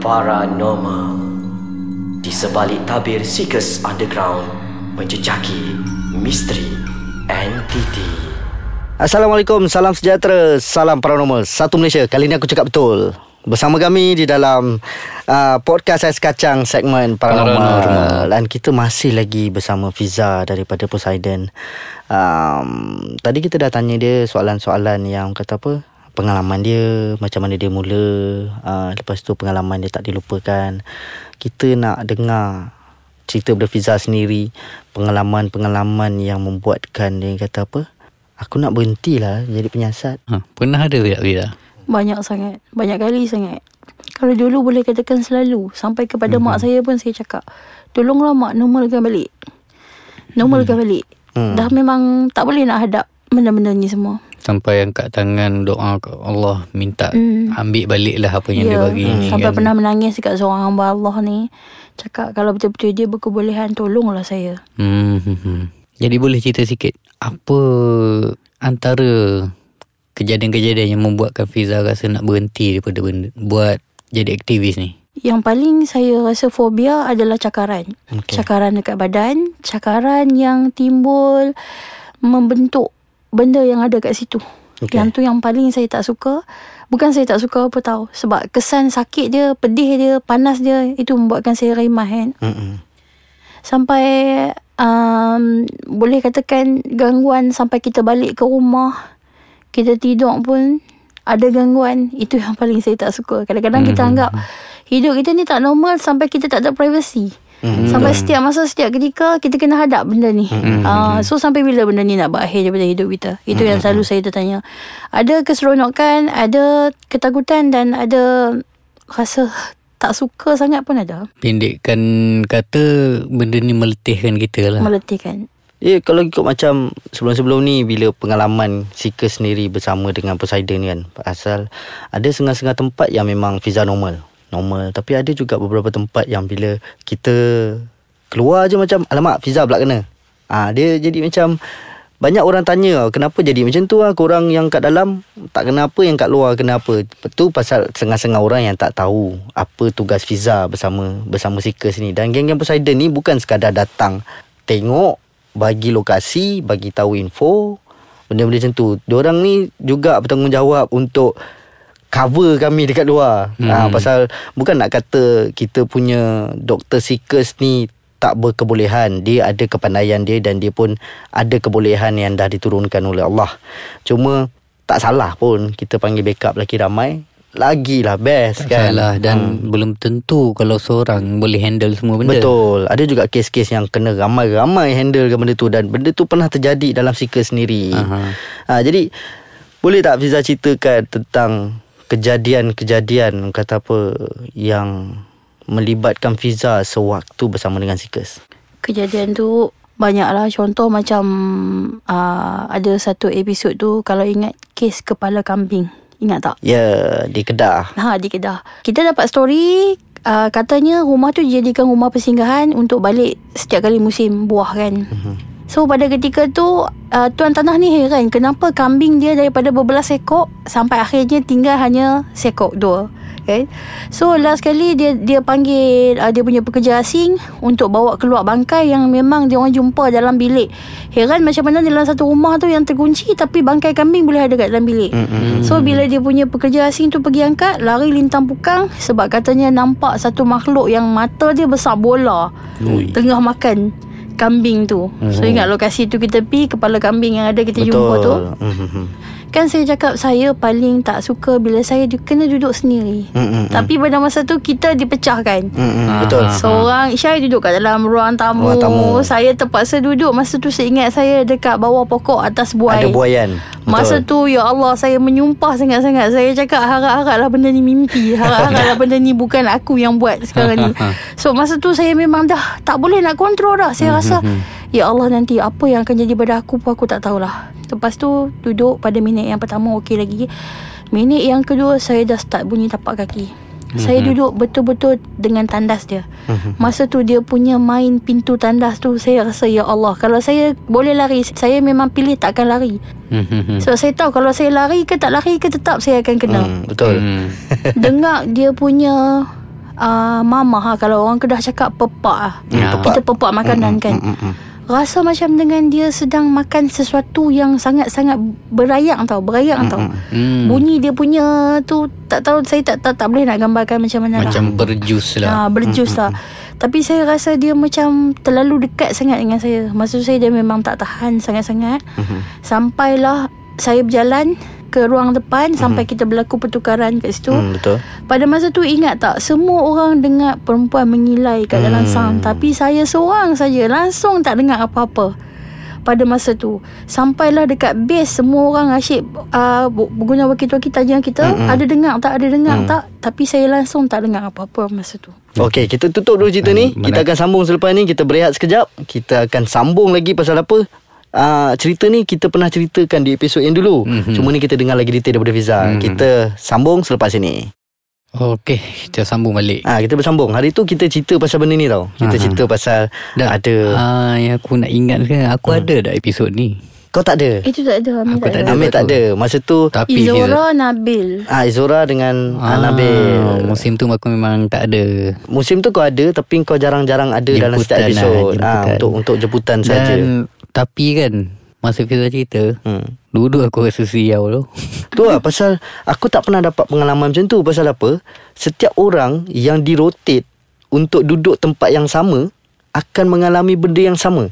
Paranormal. Di sebalik tabir Seekers Underground Menjejaki misteri entiti Assalamualaikum, salam sejahtera, salam paranormal. Satu Malaysia, kali ini aku cakap betul. Bersama kami di dalam uh, podcast Ais Kacang segmen paranormal. paranormal. Dan kita masih lagi bersama Fiza daripada Poseidon. Um, Tadi kita dah tanya dia soalan-soalan yang kata apa Pengalaman dia, macam mana dia mula uh, Lepas tu pengalaman dia tak dilupakan Kita nak dengar cerita daripada Fiza sendiri Pengalaman-pengalaman yang membuatkan dia kata apa Aku nak berhenti lah jadi penyiasat. Ha, pernah ada tak Rida? Banyak sangat. Banyak kali sangat. Kalau dulu boleh katakan selalu. Sampai kepada mm-hmm. mak saya pun saya cakap. Tolonglah mak normalkan balik. Normalkan mm. balik. Mm. Dah memang tak boleh nak hadap benda-benda ni semua. Sampai angkat tangan doa ke Allah minta mm. ambil balik lah apa yang yeah. dia bagi mm. ni Sampai kan. pernah menangis dekat seorang hamba Allah ni. Cakap kalau betul-betul dia berkebolehan tolonglah saya. Mm-hmm. Jadi boleh cerita sikit apa antara kejadian-kejadian yang membuatkan Fiza rasa nak berhenti daripada benda, buat jadi aktivis ni? Yang paling saya rasa fobia adalah cakaran. Okay. Cakaran dekat badan, cakaran yang timbul membentuk benda yang ada kat situ. Okay. Yang tu yang paling saya tak suka. Bukan saya tak suka apa tahu. Sebab kesan sakit dia, pedih dia, panas dia, itu membuatkan saya remah kan. Mm-mm. Sampai um, boleh katakan gangguan sampai kita balik ke rumah kita tidur pun ada gangguan itu yang paling saya tak suka kadang-kadang mm-hmm. kita anggap hidup kita ni tak normal sampai kita tak ada privacy mm-hmm. sampai setiap masa setiap ketika kita kena hadap benda ni mm-hmm. uh, so sampai bila benda ni nak berakhir daripada hidup kita itu mm-hmm. yang selalu saya tertanya ada keseronokan ada ketakutan dan ada rasa tak suka sangat pun ada. Pendekkan kata benda ni meletihkan kita lah. Meletihkan. Ya, kalau ikut macam sebelum-sebelum ni bila pengalaman Sika sendiri bersama dengan Poseidon kan. Asal ada setengah-setengah tempat yang memang visa normal. Normal. Tapi ada juga beberapa tempat yang bila kita keluar je macam alamak visa pula kena. Ha, dia jadi macam banyak orang tanya kenapa jadi macam tu lah korang yang kat dalam tak kenapa yang kat luar kenapa itu pasal setengah-setengah orang yang tak tahu apa tugas Fiza bersama bersama Seekers ni dan geng-geng Poseidon ni bukan sekadar datang tengok bagi lokasi bagi tahu info benda-benda macam tu diorang ni juga bertanggungjawab untuk cover kami dekat luar. Hmm. ha, pasal bukan nak kata kita punya doktor Seekers ni tak berkebolehan. Dia ada kepandaian dia dan dia pun ada kebolehan yang dah diturunkan oleh Allah. Cuma tak salah pun kita panggil backup lagi ramai. Lagilah best tak kan. salah dan hmm. belum tentu kalau seorang boleh handle semua benda. Betul. Ada juga kes-kes yang kena ramai-ramai handle ke benda tu dan benda tu pernah terjadi dalam seeker sendiri. Ha, jadi boleh tak Fiza ceritakan tentang kejadian-kejadian kata apa yang melibatkan Fiza sewaktu bersama dengan Seekers? Kejadian tu banyaklah contoh macam uh, ada satu episod tu kalau ingat kes kepala kambing. Ingat tak? Ya, yeah, di Kedah. Ha, di Kedah. Kita dapat story uh, katanya rumah tu dijadikan rumah persinggahan untuk balik setiap kali musim buah kan. Uh-huh. So pada ketika tu uh, tuan tanah ni heran kenapa kambing dia daripada berbelas ekor sampai akhirnya tinggal hanya sekok dua kan? So last kali dia dia panggil uh, dia punya pekerja asing untuk bawa keluar bangkai yang memang dia orang jumpa dalam bilik. Heran macam mana dalam satu rumah tu yang terkunci tapi bangkai kambing boleh ada kat dalam bilik. Mm-hmm. so bila dia punya pekerja asing tu pergi angkat lari lintang pukang sebab katanya nampak satu makhluk yang mata dia besar bola. Ui. tengah makan kambing tu. Mm-hmm. So ingat lokasi tu kita pergi kepala kambing yang ada kita Betul. jumpa tu. Mm-hmm. Kan saya cakap saya paling tak suka bila saya kena duduk sendiri. Mm-hmm. Tapi pada masa tu kita dipecahkan. Mm-hmm. Betul. Seorang Syai duduk kat dalam ruang tamu. ruang tamu. Saya terpaksa duduk. Masa tu saya ingat saya dekat bawah pokok atas buai. Ada buayan. Betul. Masa tu ya Allah saya menyumpah sangat-sangat. Saya cakap harap-haraplah benda ni mimpi. Harap-haraplah benda ni bukan aku yang buat sekarang ni. So masa tu saya memang dah tak boleh nak kontrol dah. Saya rasa ya Allah nanti apa yang akan jadi pada aku pun aku tak tahulah. Lepas tu duduk pada minit yang pertama okey lagi. Minit yang kedua saya dah start bunyi tapak kaki. Mm-hmm. Saya duduk betul-betul dengan tandas dia. Mm-hmm. Masa tu dia punya main pintu tandas tu saya rasa ya Allah kalau saya boleh lari saya memang pilih takkan lari. Mm-hmm. Sebab saya tahu kalau saya lari ke tak lari ke tetap saya akan kena. Mm, betul. Dengar dia punya uh, Mama ha, Kalau orang Kedah cakap pepak lah Ya. Kita pepak makanan kan Rasa macam dengan dia sedang makan sesuatu yang sangat-sangat berayang tau Berayang tau Hmm. Bunyi dia punya tu Tak tahu Saya tak tak, tak boleh nak gambarkan macam mana lah Macam berjus Ha, lah. berjus lah. Tapi saya rasa dia macam terlalu dekat sangat dengan saya. Maksud saya dia memang tak tahan sangat-sangat. Sampailah saya berjalan ke ruang depan sampai kita berlaku pertukaran kat situ. Hmm, betul. Pada masa tu ingat tak semua orang dengar perempuan mengilai kat dalam sound tapi saya seorang saja langsung tak dengar apa-apa. Pada masa tu Sampailah dekat base Semua orang asyik uh, Guna walkie-talkie tanya kita mm Ada dengar tak Ada dengar mm. tak Tapi saya langsung tak dengar apa-apa Masa tu Okey, kita tutup dulu cerita ni. Mana- Kita akan sambung selepas ni. Kita berehat sekejap. Kita akan sambung lagi pasal apa? Uh, cerita ni kita pernah ceritakan di episod yang dulu. Mm-hmm. Cuma ni kita dengar lagi detail daripada Fiza. Mm-hmm. Kita sambung selepas ini. Okey, kita sambung balik. Ah, kita bersambung. Hari tu kita cerita pasal benda ni tau. Kita Aha. cerita pasal Dah ada Ah, yang aku nak ingat kan, aku Hmm. ada dah episod ni. kau tak ada. Itu tak ada Amir Aku tak tak ada. Amir tak ada. Masa tu Tapi Izora Nabil ah Izora dengan ah, Ah, Nabil. Musim tu aku memang tak ada. Musim tu kau ada tapi kau jarang-jarang ada dalam setiap Jemputan lah, episod. ah jemputan. untuk untuk jemputan saja. Dan tapi kan masa Fiza cerita, Hmm. duduk aku rasa siau tu. Tu lah pasal aku tak pernah dapat pengalaman macam tu pasal apa? Setiap orang yang dirotate untuk duduk tempat yang sama akan mengalami benda yang sama.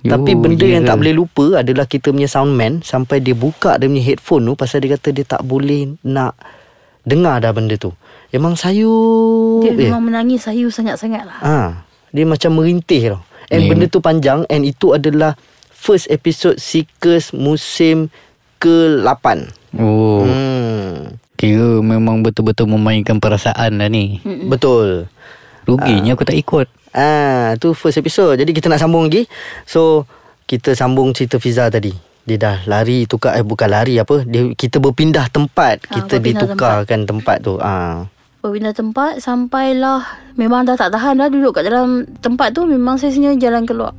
Yo, Tapi benda ya yang tak boleh lupa adalah kita punya soundman sampai dia buka dia punya headphone tu pasal dia kata dia tak boleh nak dengar dah benda tu. Memang sayu. Dia memang menangis sayu sangat-sangat lah Ha, dia macam merintih tau. And Ni- benda tu panjang and itu adalah first episode Seekers musim ke-8. Oh, Hmm. kira memang betul-betul memainkan perasaan dah ni. Betul. Ruginya aku tak ikut. Ah, tu first episode. Jadi kita nak sambung lagi. So, kita sambung cerita Fiza tadi. Dia dah lari tukar eh bukan lari apa? Dia kita berpindah tempat. Ah, Kita berpindah ditukarkan tempat. tu. Ah. Berpindah tempat Sampailah Memang dah tak tahan dah Duduk kat dalam tempat tu Memang saya sebenarnya jalan keluar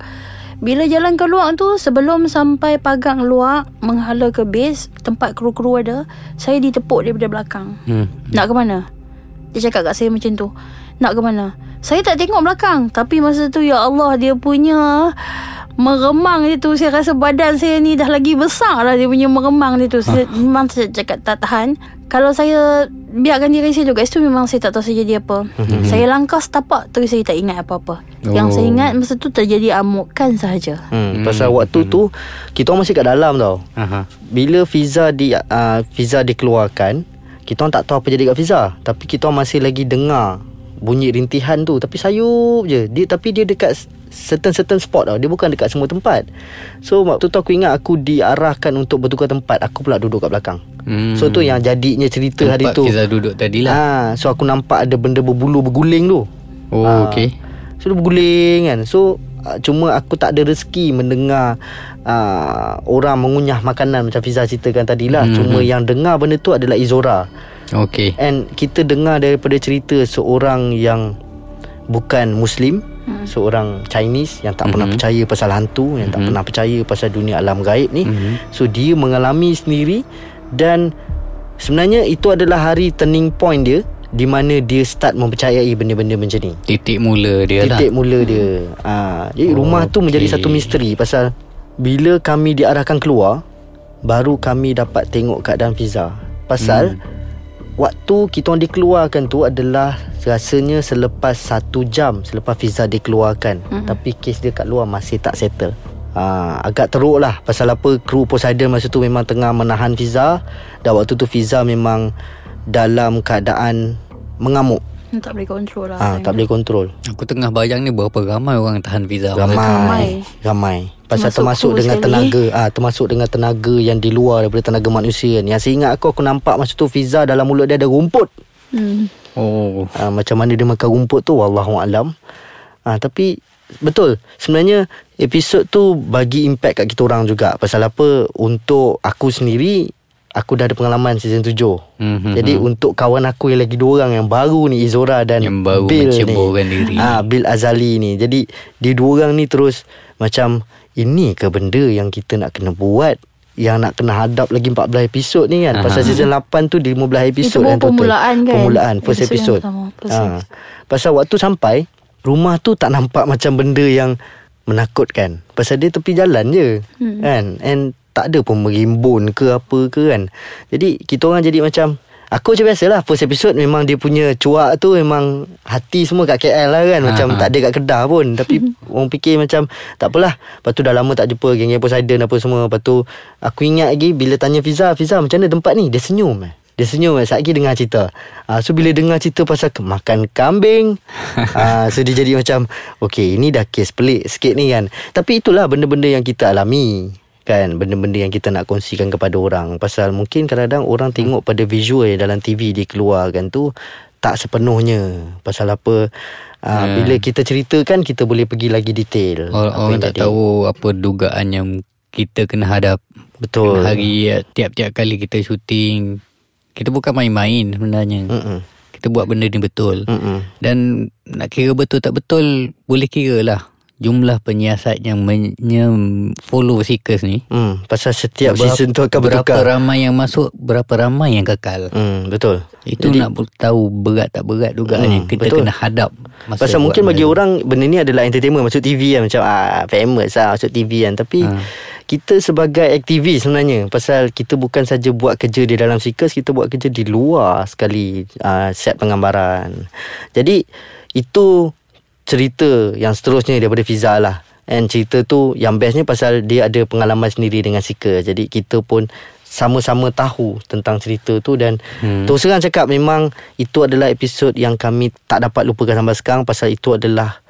Bila jalan keluar tu Sebelum sampai pagang luar Menghala ke base Tempat kru-kru ada Saya ditepuk daripada belakang Hmm. Nak ke mana? Dia cakap kat saya macam tu Nak ke mana? Saya tak tengok belakang Tapi masa tu Ya Allah Dia punya Meremang dia tu Saya rasa badan saya ni Dah lagi besar lah Dia punya meremang dia tu saya, Memang saya cakap tak tahan Kalau saya Biarkan diri saya duduk kat situ Memang saya tak tahu saya jadi apa Saya langkah setapak Terus saya tak ingat apa-apa Yang Oh. saya ingat Masa tu terjadi amukan sahaja Hmm, pasal waktu tu kita orang masih kat dalam tau. Aha. Bila Fiza di uh, Fiza dikeluarkan, kita orang tak tahu apa jadi kat Fiza. Tapi kita orang masih lagi dengar bunyi rintihan tu tapi sayup je. Dia tapi dia dekat certain-certain spot tau. Dia bukan dekat semua tempat. So waktu tu aku ingat aku diarahkan untuk bertukar tempat. Aku pula duduk kat belakang. Hmm. So tu yang jadinya cerita Tempat hari tu. Fiza duduk tadi lah. Ah, so aku nampak ada benda berbulu berguling tu. Oh, Ah. okey. So dia berguling kan So uh, Cuma aku tak ada rezeki Mendengar uh, Orang mengunyah makanan Macam Fiza ceritakan tadi lah Hmm, Cuma yang dengar benda tu adalah Izora Okey. And kita dengar daripada cerita Seorang yang Bukan Muslim Hmm. Seorang Chinese Yang tak pernah Mhm. percaya pasal hantu Yang tak pernah percaya pasal dunia alam gaib ni Mhm. So dia mengalami sendiri Dan Sebenarnya itu adalah hari turning point dia di mana dia start mempercayai benda-benda macam ni. Titik mula dia lah. Titik mula dia ha, Jadi Oh, rumah tu menjadi okey. satu misteri Pasal Bila kami diarahkan keluar Baru kami dapat tengok keadaan Fiza Pasal hmm. Waktu kita orang dikeluarkan tu adalah Rasanya selepas satu jam Selepas Fiza dikeluarkan hmm. Tapi kes dia kat luar masih tak settle Ha, agak teruk lah Pasal apa Kru Poseidon masa tu memang tengah menahan Fiza. Dan waktu tu Fiza memang Dalam keadaan Mengamuk. Tak boleh kontrol lah ha, Tak boleh kontrol. Aku tengah bayang ni berapa ramai orang tahan Fiza. Ramai. Ramai. Ramai. Pasal Termasuk termasuk, dengan sekali. tenaga. Ah Termasuk dengan tenaga Yang di luar Daripada tenaga manusia ni. Yang saya ingat aku Aku nampak masa tu Fiza dalam mulut dia ada rumput. Hmm. Oh. ah, Macam mana dia makan rumput tu Wallahualam ah, Tapi Betul. Sebenarnya Episod tu Bagi impact kat kita orang juga Pasal apa Untuk aku sendiri Aku dah ada pengalaman season 7 Mhm. Jadi untuk kawan aku yang lagi dua orang Yang baru ni Izora dan Yang baru Bill menceburkan ni. diri. Ah, Bill Azali ni Jadi Dia dua orang ni terus Macam Ini ke benda yang kita nak kena buat yang nak kena hadap lagi 14 episod ni kan. Pasal season 8 tu 15 episod Itu kan baru permulaan kan? Permulaan first Episod Ha. Pasal waktu sampai rumah tu tak nampak macam benda yang menakutkan. Pasal dia tepi jalan je. Hmm. Kan? And tak ada pun merimbun ke apa ke kan. Jadi kita orang jadi macam Aku macam biasalah First episode memang dia punya cuak tu Memang hati semua kat KL lah kan Macam Ha, ha. tak ada kat Kedah pun Tapi orang fikir macam Tak apalah Lepas tu dah lama tak jumpa Geng-geng Poseidon apa semua Lepas tu Aku ingat lagi Bila tanya Fiza Fiza macam mana tempat ni Dia senyum eh dia senyum eh, Saat lagi dengar cerita. Uh, So bila dengar cerita Pasal makan kambing uh, So dia jadi macam Okay ini dah kes pelik sikit ni kan. Tapi itulah benda-benda yang kita alami kan. Benda-benda yang kita nak kongsikan kepada orang. Pasal mungkin kadang-kadang orang tengok pada visual yang dalam TV dikeluarkan tu tak sepenuhnya. Pasal apa? Uh, Hmm. bila kita ceritakan kita boleh pergi lagi detail. Orang, apa orang tak jadi. tahu apa dugaan yang kita kena hadap. Betul. hari eh, tiap-tiap kali kita syuting. Kita bukan main-main sebenarnya. Mm-mm. Kita buat benda ni betul. Mm-mm. Dan nak kira betul tak betul boleh kira lah jumlah penyiasat yang men- yang follow Seekers ni. Hmm, pasal setiap Berapa- season tu akan berapa bertukar. ramai yang masuk, berapa ramai yang kekal. Hmm, betul. Itu nak ber- tahu berat tak berat Hmm, yang kita betul. kena hadap. masa Pasal mungkin bagi benda tu. orang benda ni adalah entertainment masuk TV kan macam ah famous lah masuk TV kan tapi Ha. Kita sebagai aktivis sebenarnya pasal kita bukan saja buat kerja di dalam Seekers kita buat kerja di luar sekali uh, set penggambaran. Jadi itu cerita yang seterusnya daripada Fiza lah. And cerita tu yang bestnya pasal dia ada pengalaman sendiri dengan Seekers. Jadi kita pun sama-sama tahu tentang cerita tu dan hmm. terus terang cakap memang itu adalah episod yang kami tak dapat lupakan sampai sekarang pasal itu adalah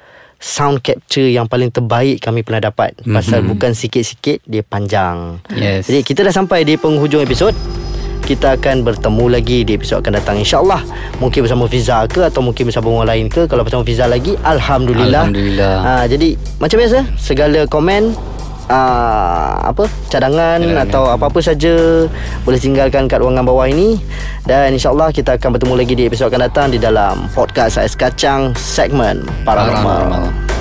sound capture yang paling terbaik kami pernah dapat pasal bukan sikit-sikit dia panjang. Yes. Jadi kita dah sampai di penghujung episod. Kita akan bertemu lagi di episod akan datang insyaAllah Mungkin bersama Fiza ke Atau mungkin bersama orang lain ke Kalau bersama Fiza lagi Alhamdulillah Alhamdulillah. ha, Jadi macam biasa Segala komen uh, apa cadangan, Cadangan. atau apa-apa saja boleh tinggalkan kat ruangan bawah ini dan insyaallah kita akan bertemu lagi di episod akan datang di dalam podcast Ais Kacang segmen Paranormal. Paranormal.